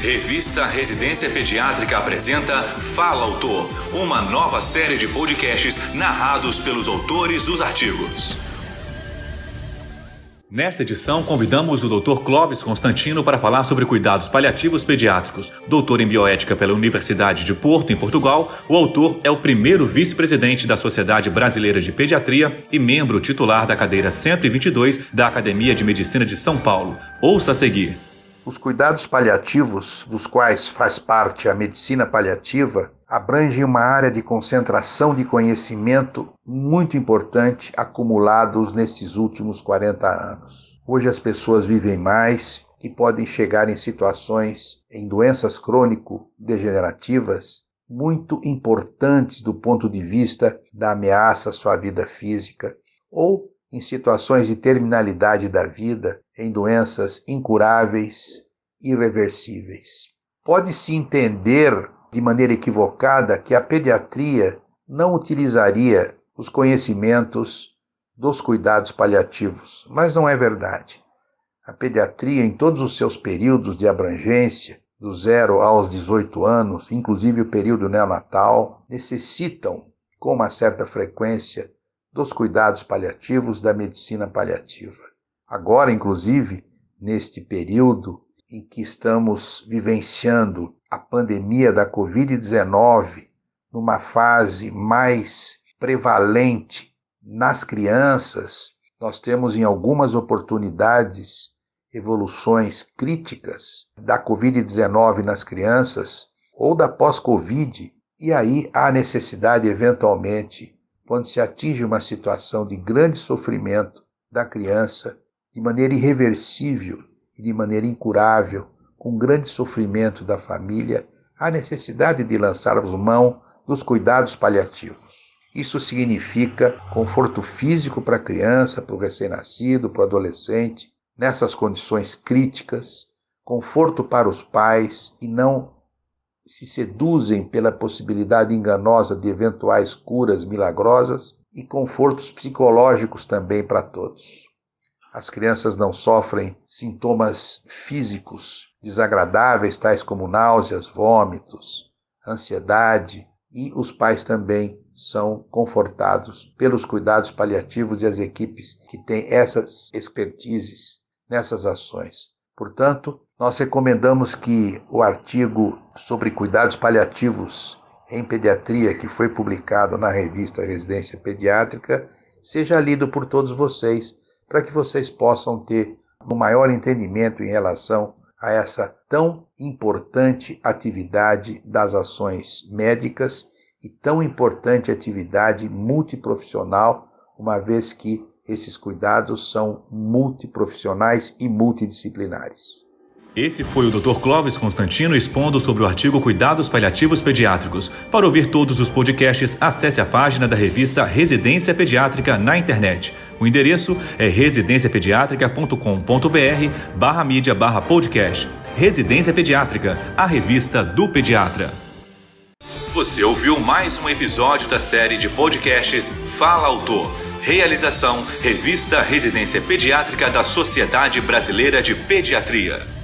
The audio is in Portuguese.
Revista Residência Pediátrica apresenta Fala Autor, uma nova série de podcasts narrados pelos autores dos artigos. Nesta edição, convidamos o Dr. Clóvis Constantino para falar sobre cuidados paliativos pediátricos. Doutor em bioética pela Universidade de Porto, em Portugal, o autor é o primeiro vice-presidente da Sociedade Brasileira de Pediatria e membro titular da cadeira 122 da Academia de Medicina de São Paulo. Ouça a seguir. Os cuidados paliativos, dos quais faz parte a medicina paliativa, abrangem uma área de concentração de conhecimento muito importante acumulados nesses últimos 40 anos. Hoje as pessoas vivem mais e podem chegar em situações em doenças crônico-degenerativas muito importantes do ponto de vista da ameaça à sua vida física ou em situações de terminalidade da vida, em doenças incuráveis, irreversíveis. Pode-se entender de maneira equivocada que a pediatria não utilizaria os conhecimentos dos cuidados paliativos, mas não é verdade. A pediatria, em todos os seus períodos de abrangência, do zero aos 18 anos, inclusive o período neonatal, necessitam, com uma certa frequência, dos cuidados paliativos da medicina paliativa. Agora, inclusive, neste período em que estamos vivenciando a pandemia da Covid-19, numa fase mais prevalente nas crianças, nós temos em algumas oportunidades evoluções críticas da Covid-19 nas crianças ou da pós-Covid, e aí há necessidade, eventualmente, quando se atinge uma situação de grande sofrimento da criança, de maneira irreversível e de maneira incurável, com grande sofrimento da família, há necessidade de lançarmos mão dos cuidados paliativos. Isso significa conforto físico para a criança, para o recém-nascido, para o adolescente, nessas condições críticas, conforto para os pais e não se seduzem pela possibilidade enganosa de eventuais curas milagrosas e confortos psicológicos também para todos. As crianças não sofrem sintomas físicos desagradáveis, tais como náuseas, vômitos, ansiedade, e os pais também são confortados pelos cuidados paliativos e as equipes que têm essas expertises nessas ações. Portanto, nós recomendamos que o artigo sobre cuidados paliativos em pediatria, que foi publicado na revista Residência Pediátrica, seja lido por todos vocês, para que vocês possam ter um maior entendimento em relação a essa tão importante atividade das ações médicas e tão importante atividade multiprofissional, uma vez que esses cuidados são multiprofissionais e multidisciplinares. Esse foi o Dr. Clóvis Constantino expondo sobre o artigo Cuidados Paliativos Pediátricos. Para ouvir todos os podcasts, acesse a página da revista Residência Pediátrica na internet. O endereço é residenciapediatrica.com.br barra mídia barra podcast. Residência Pediátrica, a revista do pediatra. Você ouviu mais um episódio da série de podcasts Fala Autor. Realização Revista Residência Pediátrica da Sociedade Brasileira de Pediatria.